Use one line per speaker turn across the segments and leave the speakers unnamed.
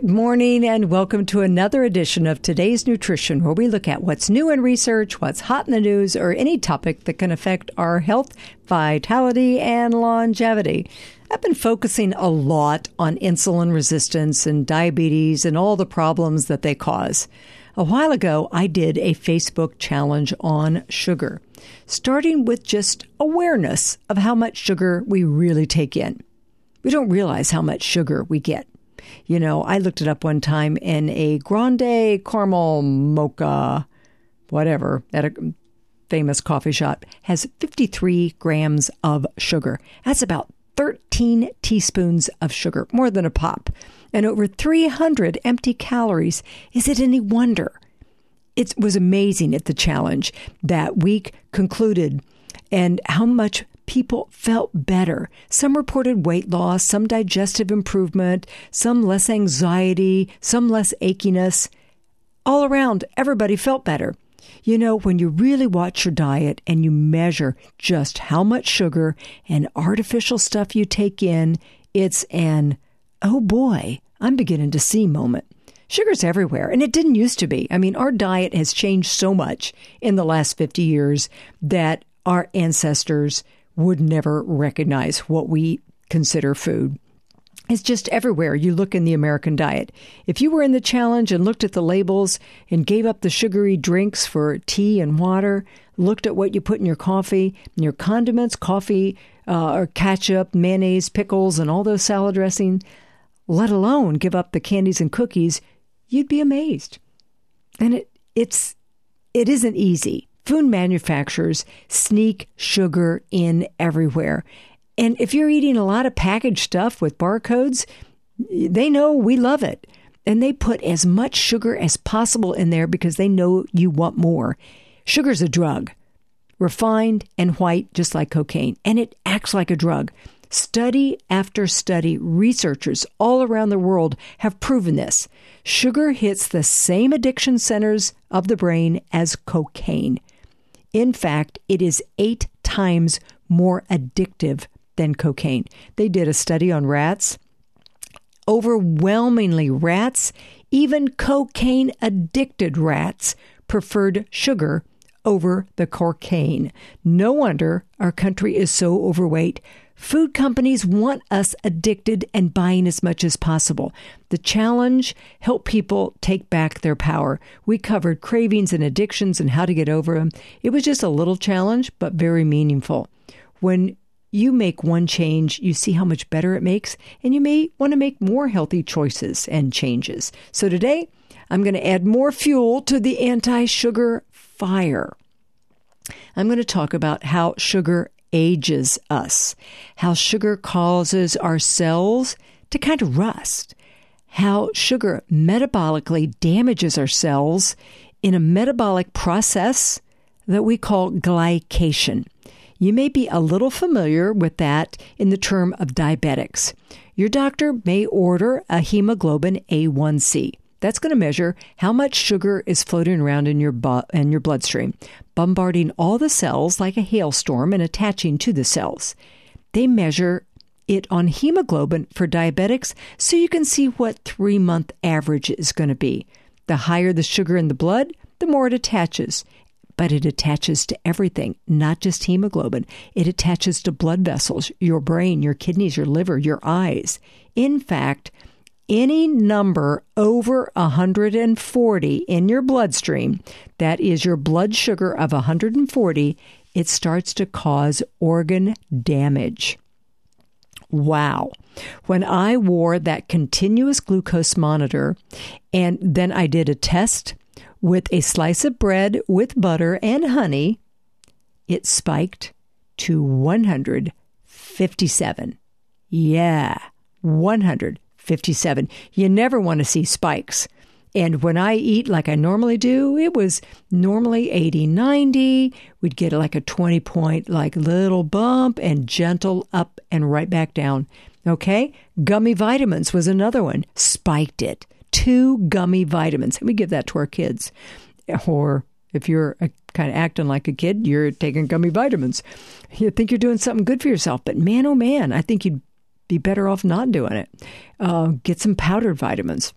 Good morning, and welcome to another edition of Today's Nutrition, where we look at what's new in research, what's hot in the news, or any topic that can affect our health, vitality, and longevity. I've been focusing a lot on insulin resistance and diabetes and all the problems that they cause. A while ago, I did a Facebook challenge on sugar, starting with just awareness of how much sugar we really take in. We don't realize how much sugar we get. You know, I looked it up one time in a grande caramel mocha, whatever, at a famous coffee shop, has 53 grams of sugar. That's about 13 teaspoons of sugar, more than a pop, and over 300 empty calories. Is it any wonder? It was amazing at the challenge that week concluded and how much people felt better. Some reported weight loss, some digestive improvement, some less anxiety, some less achiness. All around, everybody felt better. You know, when you really watch your diet and you measure just how much sugar and artificial stuff you take in, it's an, oh boy, I'm beginning to see moment. Sugar's everywhere, and it didn't used to be. I mean, our diet has changed so much in the last 50 years that our ancestors would never recognize what we consider food. It's just everywhere you look in the American diet. If you were in the challenge and looked at the labels and gave up the sugary drinks for tea and water, looked at what you put in your coffee, and your condiments, coffee, uh, or ketchup, mayonnaise, pickles, and all those salad dressing, let alone give up the candies and cookies, you'd be amazed. And it it's it isn't easy food manufacturers sneak sugar in everywhere. And if you're eating a lot of packaged stuff with barcodes, they know we love it. And they put as much sugar as possible in there because they know you want more. Sugar's a drug, refined and white, just like cocaine, and it acts like a drug. Study after study, researchers all around the world have proven this. Sugar hits the same addiction centers of the brain as cocaine. In fact, it is eight times more addictive than cocaine. They did a study on rats. Overwhelmingly, rats, even cocaine addicted rats, preferred sugar over the cocaine. No wonder our country is so overweight. Food companies want us addicted and buying as much as possible. The challenge help people take back their power. We covered cravings and addictions and how to get over them. It was just a little challenge, but very meaningful. When you make one change, you see how much better it makes, and you may want to make more healthy choices and changes. So today, I'm going to add more fuel to the anti sugar fire. I'm going to talk about how sugar ages us, how sugar causes our cells to kind of rust, how sugar metabolically damages our cells in a metabolic process that we call glycation. You may be a little familiar with that in the term of diabetics. Your doctor may order a hemoglobin A1C. That's going to measure how much sugar is floating around in your bu- in your bloodstream, bombarding all the cells like a hailstorm and attaching to the cells. They measure it on hemoglobin for diabetics so you can see what 3-month average is going to be. The higher the sugar in the blood, the more it attaches. But it attaches to everything, not just hemoglobin. It attaches to blood vessels, your brain, your kidneys, your liver, your eyes. In fact, any number over 140 in your bloodstream, that is your blood sugar of 140, it starts to cause organ damage. Wow. When I wore that continuous glucose monitor and then I did a test with a slice of bread with butter and honey, it spiked to 157. Yeah, 100. 57. You never want to see spikes. And when I eat like I normally do, it was normally 80, 90. We'd get like a 20 point, like little bump and gentle up and right back down. Okay. Gummy vitamins was another one. Spiked it. Two gummy vitamins. And we give that to our kids. Or if you're a, kind of acting like a kid, you're taking gummy vitamins. You think you're doing something good for yourself, but man, oh man, I think you'd be better off not doing it. Uh, get some powdered vitamins.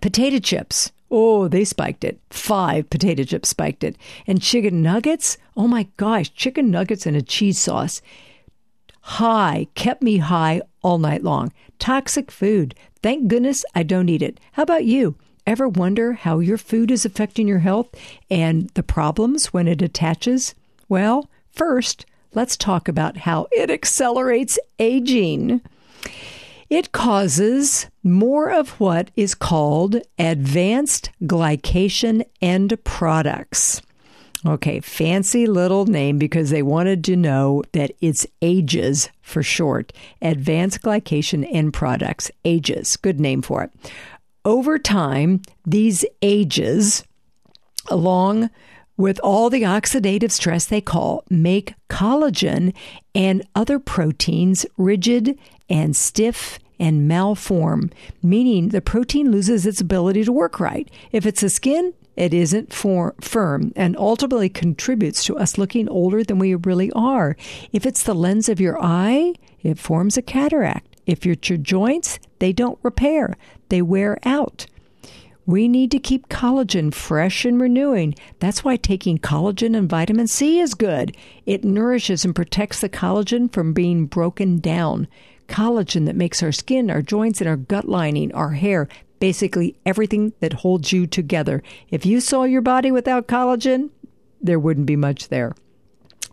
Potato chips. Oh, they spiked it. Five potato chips spiked it. And chicken nuggets. Oh my gosh, chicken nuggets and a cheese sauce. High, kept me high all night long. Toxic food. Thank goodness I don't eat it. How about you? Ever wonder how your food is affecting your health and the problems when it attaches? Well, first, let's talk about how it accelerates aging. It causes more of what is called advanced glycation end products. Okay, fancy little name because they wanted to know that it's AGES for short. Advanced glycation end products, AGES, good name for it. Over time, these AGES, along with all the oxidative stress they call, make collagen and other proteins rigid and stiff and malform, meaning the protein loses its ability to work right. If it's a skin, it isn't for, firm and ultimately contributes to us looking older than we really are. If it's the lens of your eye, it forms a cataract. If it's your joints, they don't repair, they wear out. We need to keep collagen fresh and renewing. That's why taking collagen and vitamin C is good. It nourishes and protects the collagen from being broken down. Collagen that makes our skin, our joints, and our gut lining, our hair, basically everything that holds you together. If you saw your body without collagen, there wouldn't be much there.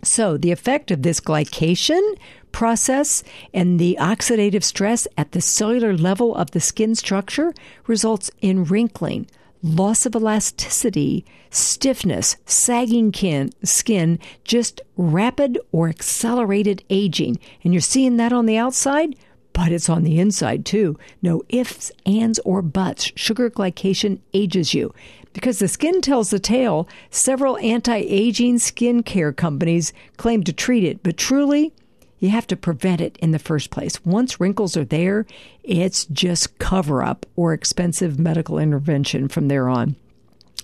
So, the effect of this glycation process and the oxidative stress at the cellular level of the skin structure results in wrinkling, loss of elasticity, stiffness, sagging kin, skin, just rapid or accelerated aging. And you're seeing that on the outside, but it's on the inside too. No ifs, ands, or buts. Sugar glycation ages you. Because the skin tells the tale, several anti aging skin care companies claim to treat it, but truly, you have to prevent it in the first place. Once wrinkles are there, it's just cover up or expensive medical intervention from there on.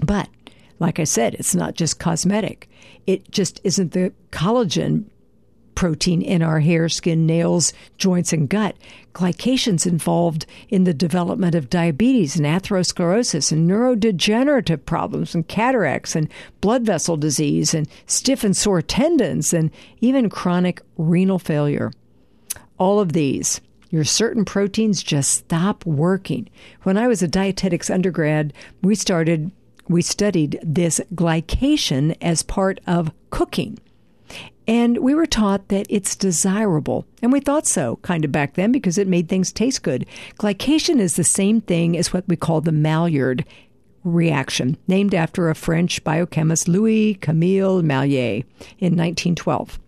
But like I said, it's not just cosmetic. It just isn't the collagen protein in our hair, skin, nails, joints, and gut. Glycation's involved in the development of diabetes and atherosclerosis and neurodegenerative problems and cataracts and blood vessel disease and stiff and sore tendons and even chronic renal failure. All of these your certain proteins just stop working. When I was a dietetics undergrad, we started we studied this glycation as part of cooking. And we were taught that it's desirable. And we thought so kind of back then because it made things taste good. Glycation is the same thing as what we call the Maillard reaction, named after a French biochemist Louis Camille Maillard in 1912.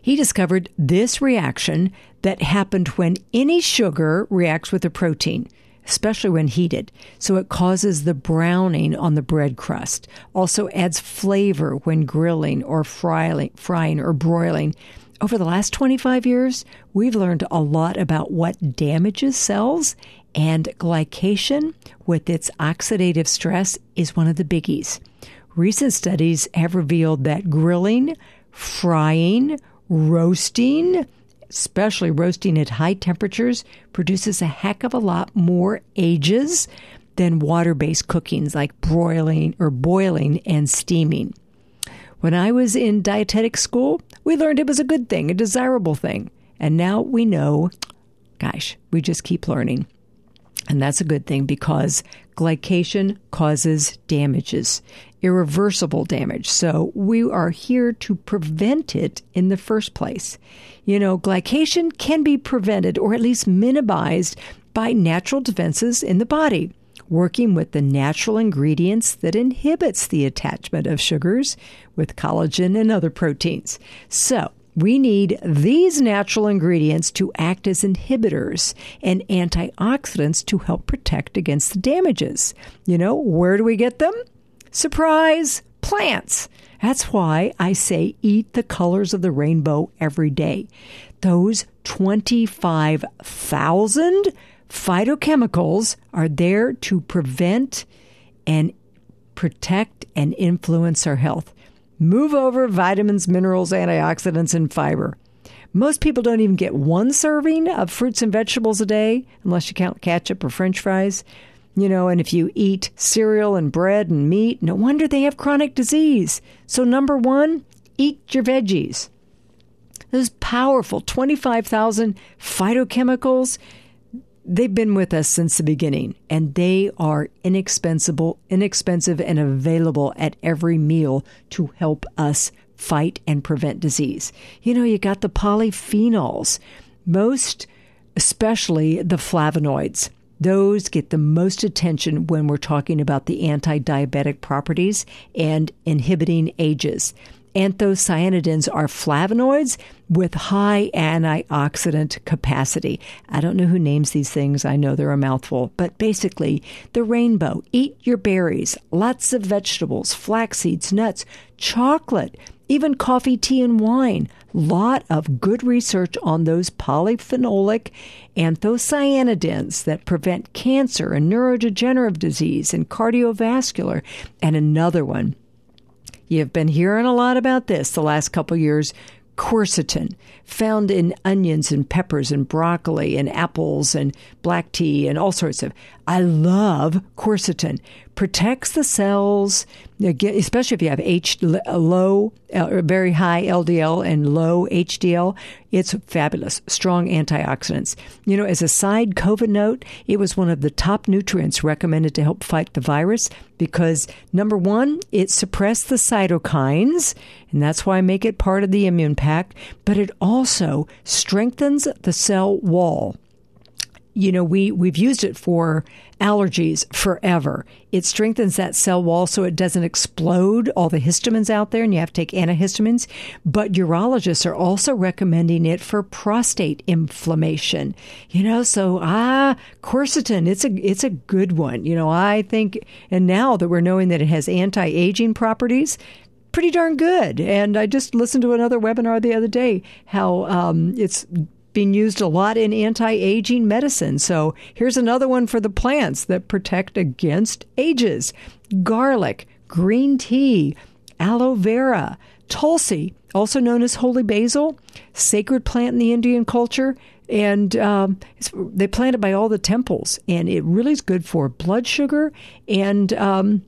He discovered this reaction that happened when any sugar reacts with a protein especially when heated. So it causes the browning on the bread crust. Also adds flavor when grilling or frying, frying or broiling. Over the last 25 years, we've learned a lot about what damages cells, and glycation, with its oxidative stress, is one of the biggies. Recent studies have revealed that grilling, frying, roasting, especially roasting at high temperatures, produces a heck of a lot more ages than water based cookings like broiling or boiling and steaming. When I was in dietetic school, we learned it was a good thing, a desirable thing. And now we know, gosh, we just keep learning. And that's a good thing because glycation causes damages, irreversible damage. So we are here to prevent it in the first place. You know, glycation can be prevented or at least minimized by natural defenses in the body working with the natural ingredients that inhibits the attachment of sugars with collagen and other proteins. So, we need these natural ingredients to act as inhibitors and antioxidants to help protect against the damages. You know, where do we get them? Surprise! Plants. That's why I say eat the colors of the rainbow every day. Those 25,000 phytochemicals are there to prevent and protect and influence our health. Move over vitamins, minerals, antioxidants, and fiber. Most people don't even get one serving of fruits and vegetables a day, unless you count ketchup or french fries. You know, and if you eat cereal and bread and meat, no wonder they have chronic disease. So, number one, eat your veggies. Those powerful 25,000 phytochemicals, they've been with us since the beginning and they are inexpensive, inexpensive and available at every meal to help us fight and prevent disease. You know, you got the polyphenols, most especially the flavonoids. Those get the most attention when we're talking about the anti diabetic properties and inhibiting ages. Anthocyanidins are flavonoids with high antioxidant capacity. I don't know who names these things. I know they're a mouthful, but basically, the rainbow. Eat your berries, lots of vegetables, flax seeds, nuts, chocolate, even coffee, tea, and wine. Lot of good research on those polyphenolic anthocyanidins that prevent cancer and neurodegenerative disease and cardiovascular. And another one You've been hearing a lot about this the last couple years. Quercetin, found in onions and peppers and broccoli and apples and black tea and all sorts of. I love quercetin. Protects the cells, especially if you have H low, very high LDL and low HDL. It's fabulous. Strong antioxidants. You know, as a side COVID note, it was one of the top nutrients recommended to help fight the virus because number one, it suppressed the cytokines, and that's why I make it part of the immune pack, but it also strengthens the cell wall you know, we, we've used it for allergies forever. It strengthens that cell wall so it doesn't explode all the histamines out there and you have to take antihistamines. But urologists are also recommending it for prostate inflammation. You know, so ah, quercetin, it's a it's a good one. You know, I think and now that we're knowing that it has anti-aging properties, pretty darn good. And I just listened to another webinar the other day how um, it's being used a lot in anti aging medicine. So here's another one for the plants that protect against ages garlic, green tea, aloe vera, tulsi, also known as holy basil, sacred plant in the Indian culture. And um, they plant it by all the temples, and it really is good for blood sugar and um,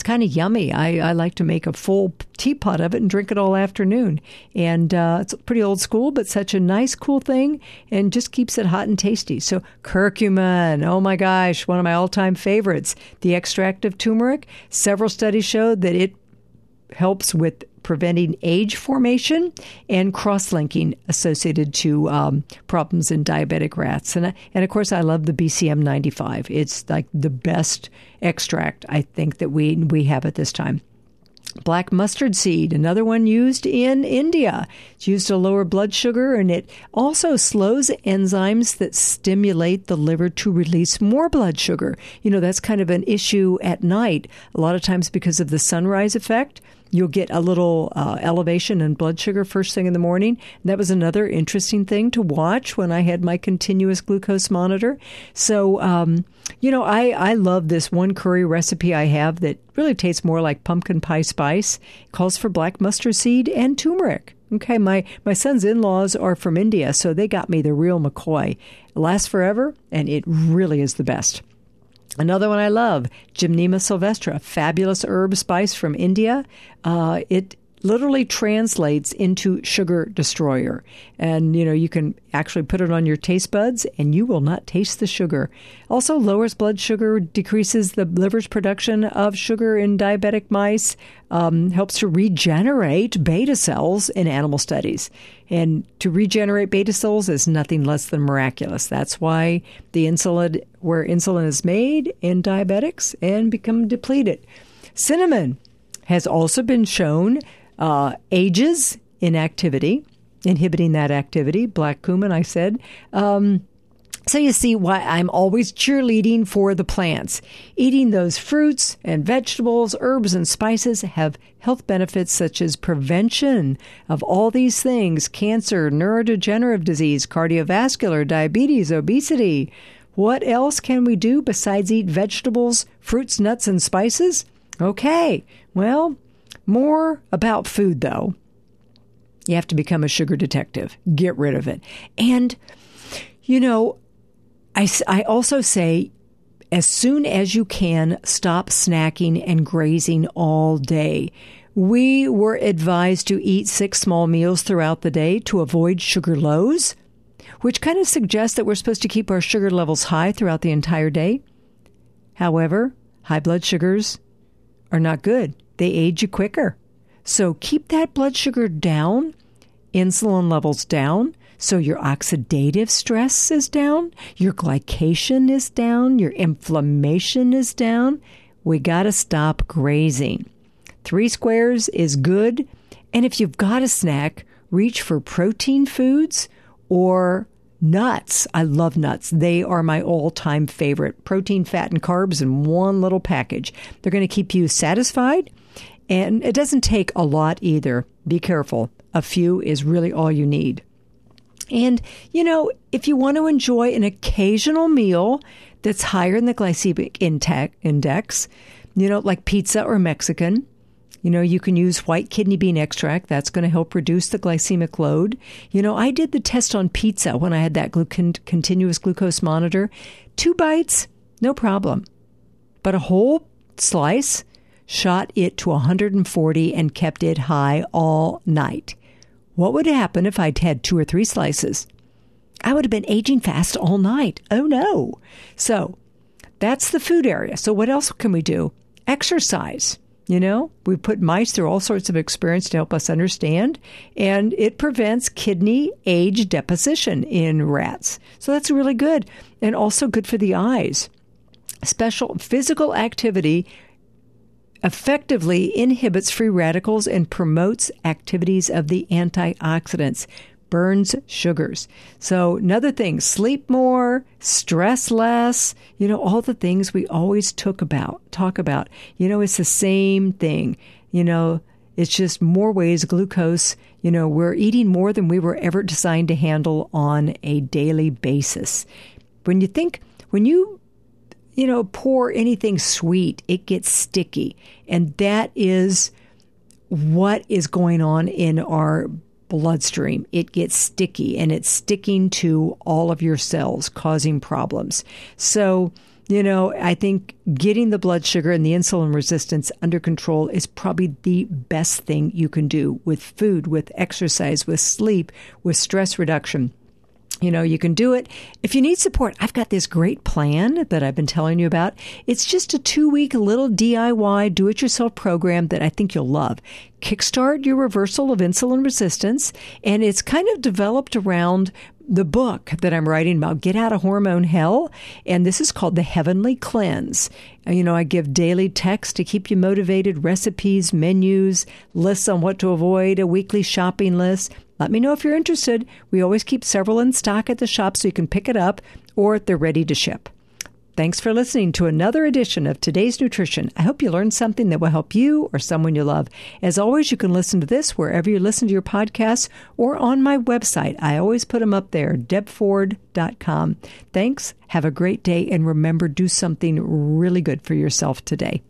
it's kind of yummy. I, I, like to make a full teapot of it and drink it all afternoon. And uh, it's pretty old school, but such a nice, cool thing and just keeps it hot and tasty. So, curcumin, oh my gosh, one of my all time favorites. The extract of turmeric, several studies showed that it helps with preventing age formation and cross linking associated to um, problems in diabetic rats. And, and of course, I love the BCM 95. It's like the best extract I think that we, we have at this time. Black mustard seed, another one used in India. It's used to lower blood sugar and it also slows enzymes that stimulate the liver to release more blood sugar. You know, that's kind of an issue at night, a lot of times because of the sunrise effect you'll get a little uh, elevation in blood sugar first thing in the morning. That was another interesting thing to watch when I had my continuous glucose monitor. So, um, you know, I, I love this one curry recipe I have that really tastes more like pumpkin pie spice. It calls for black mustard seed and turmeric. Okay, my, my son's in laws are from India, so they got me the real McCoy. It lasts forever, and it really is the best. Another one I love, Gymnema sylvestre, a fabulous herb spice from India. Uh, it literally translates into sugar destroyer. And, you know, you can actually put it on your taste buds and you will not taste the sugar. Also lowers blood sugar, decreases the liver's production of sugar in diabetic mice, um, helps to regenerate beta cells in animal studies. And to regenerate beta cells is nothing less than miraculous. That's why the insulin, where insulin is made in diabetics and become depleted. Cinnamon has also been shown uh, ages inactivity, inhibiting that activity. Black cumin, I said. Um, so you see why I'm always cheerleading for the plants. Eating those fruits and vegetables, herbs and spices have health benefits such as prevention of all these things cancer, neurodegenerative disease, cardiovascular, diabetes, obesity. What else can we do besides eat vegetables, fruits, nuts, and spices? Okay, well, more about food, though. You have to become a sugar detective. Get rid of it. And, you know, I, I also say as soon as you can, stop snacking and grazing all day. We were advised to eat six small meals throughout the day to avoid sugar lows, which kind of suggests that we're supposed to keep our sugar levels high throughout the entire day. However, high blood sugars are not good, they age you quicker. So keep that blood sugar down, insulin levels down, so your oxidative stress is down, your glycation is down, your inflammation is down. We got to stop grazing. Three squares is good. And if you've got a snack, reach for protein foods or nuts. I love nuts. They are my all time favorite. Protein, fat, and carbs in one little package. They're going to keep you satisfied. And it doesn't take a lot either. Be careful. A few is really all you need. And, you know, if you want to enjoy an occasional meal that's higher in the glycemic index, you know, like pizza or Mexican, you know, you can use white kidney bean extract. That's going to help reduce the glycemic load. You know, I did the test on pizza when I had that glu- continuous glucose monitor. Two bites, no problem. But a whole slice shot it to 140 and kept it high all night. What would happen if I'd had two or three slices? I would have been aging fast all night. Oh no. So that's the food area. So what else can we do? Exercise. You know, we put mice through all sorts of experience to help us understand, and it prevents kidney age deposition in rats. So that's really good, and also good for the eyes. Special physical activity effectively inhibits free radicals and promotes activities of the antioxidants, burns sugars. So, another thing, sleep more, stress less, you know, all the things we always talk about, talk about. You know, it's the same thing. You know, it's just more ways glucose, you know, we're eating more than we were ever designed to handle on a daily basis. When you think, when you you know, pour anything sweet, it gets sticky. And that is what is going on in our bloodstream. It gets sticky and it's sticking to all of your cells, causing problems. So, you know, I think getting the blood sugar and the insulin resistance under control is probably the best thing you can do with food, with exercise, with sleep, with stress reduction. You know, you can do it. If you need support, I've got this great plan that I've been telling you about. It's just a two week little DIY do it yourself program that I think you'll love. Kickstart your reversal of insulin resistance. And it's kind of developed around the book that I'm writing about, Get Out of Hormone Hell. And this is called The Heavenly Cleanse. You know, I give daily text to keep you motivated, recipes, menus, lists on what to avoid, a weekly shopping list. Let me know if you're interested. We always keep several in stock at the shop so you can pick it up or they're ready to ship. Thanks for listening to another edition of Today's Nutrition. I hope you learned something that will help you or someone you love. As always, you can listen to this wherever you listen to your podcasts or on my website. I always put them up there, debford.com. Thanks. Have a great day. And remember, do something really good for yourself today.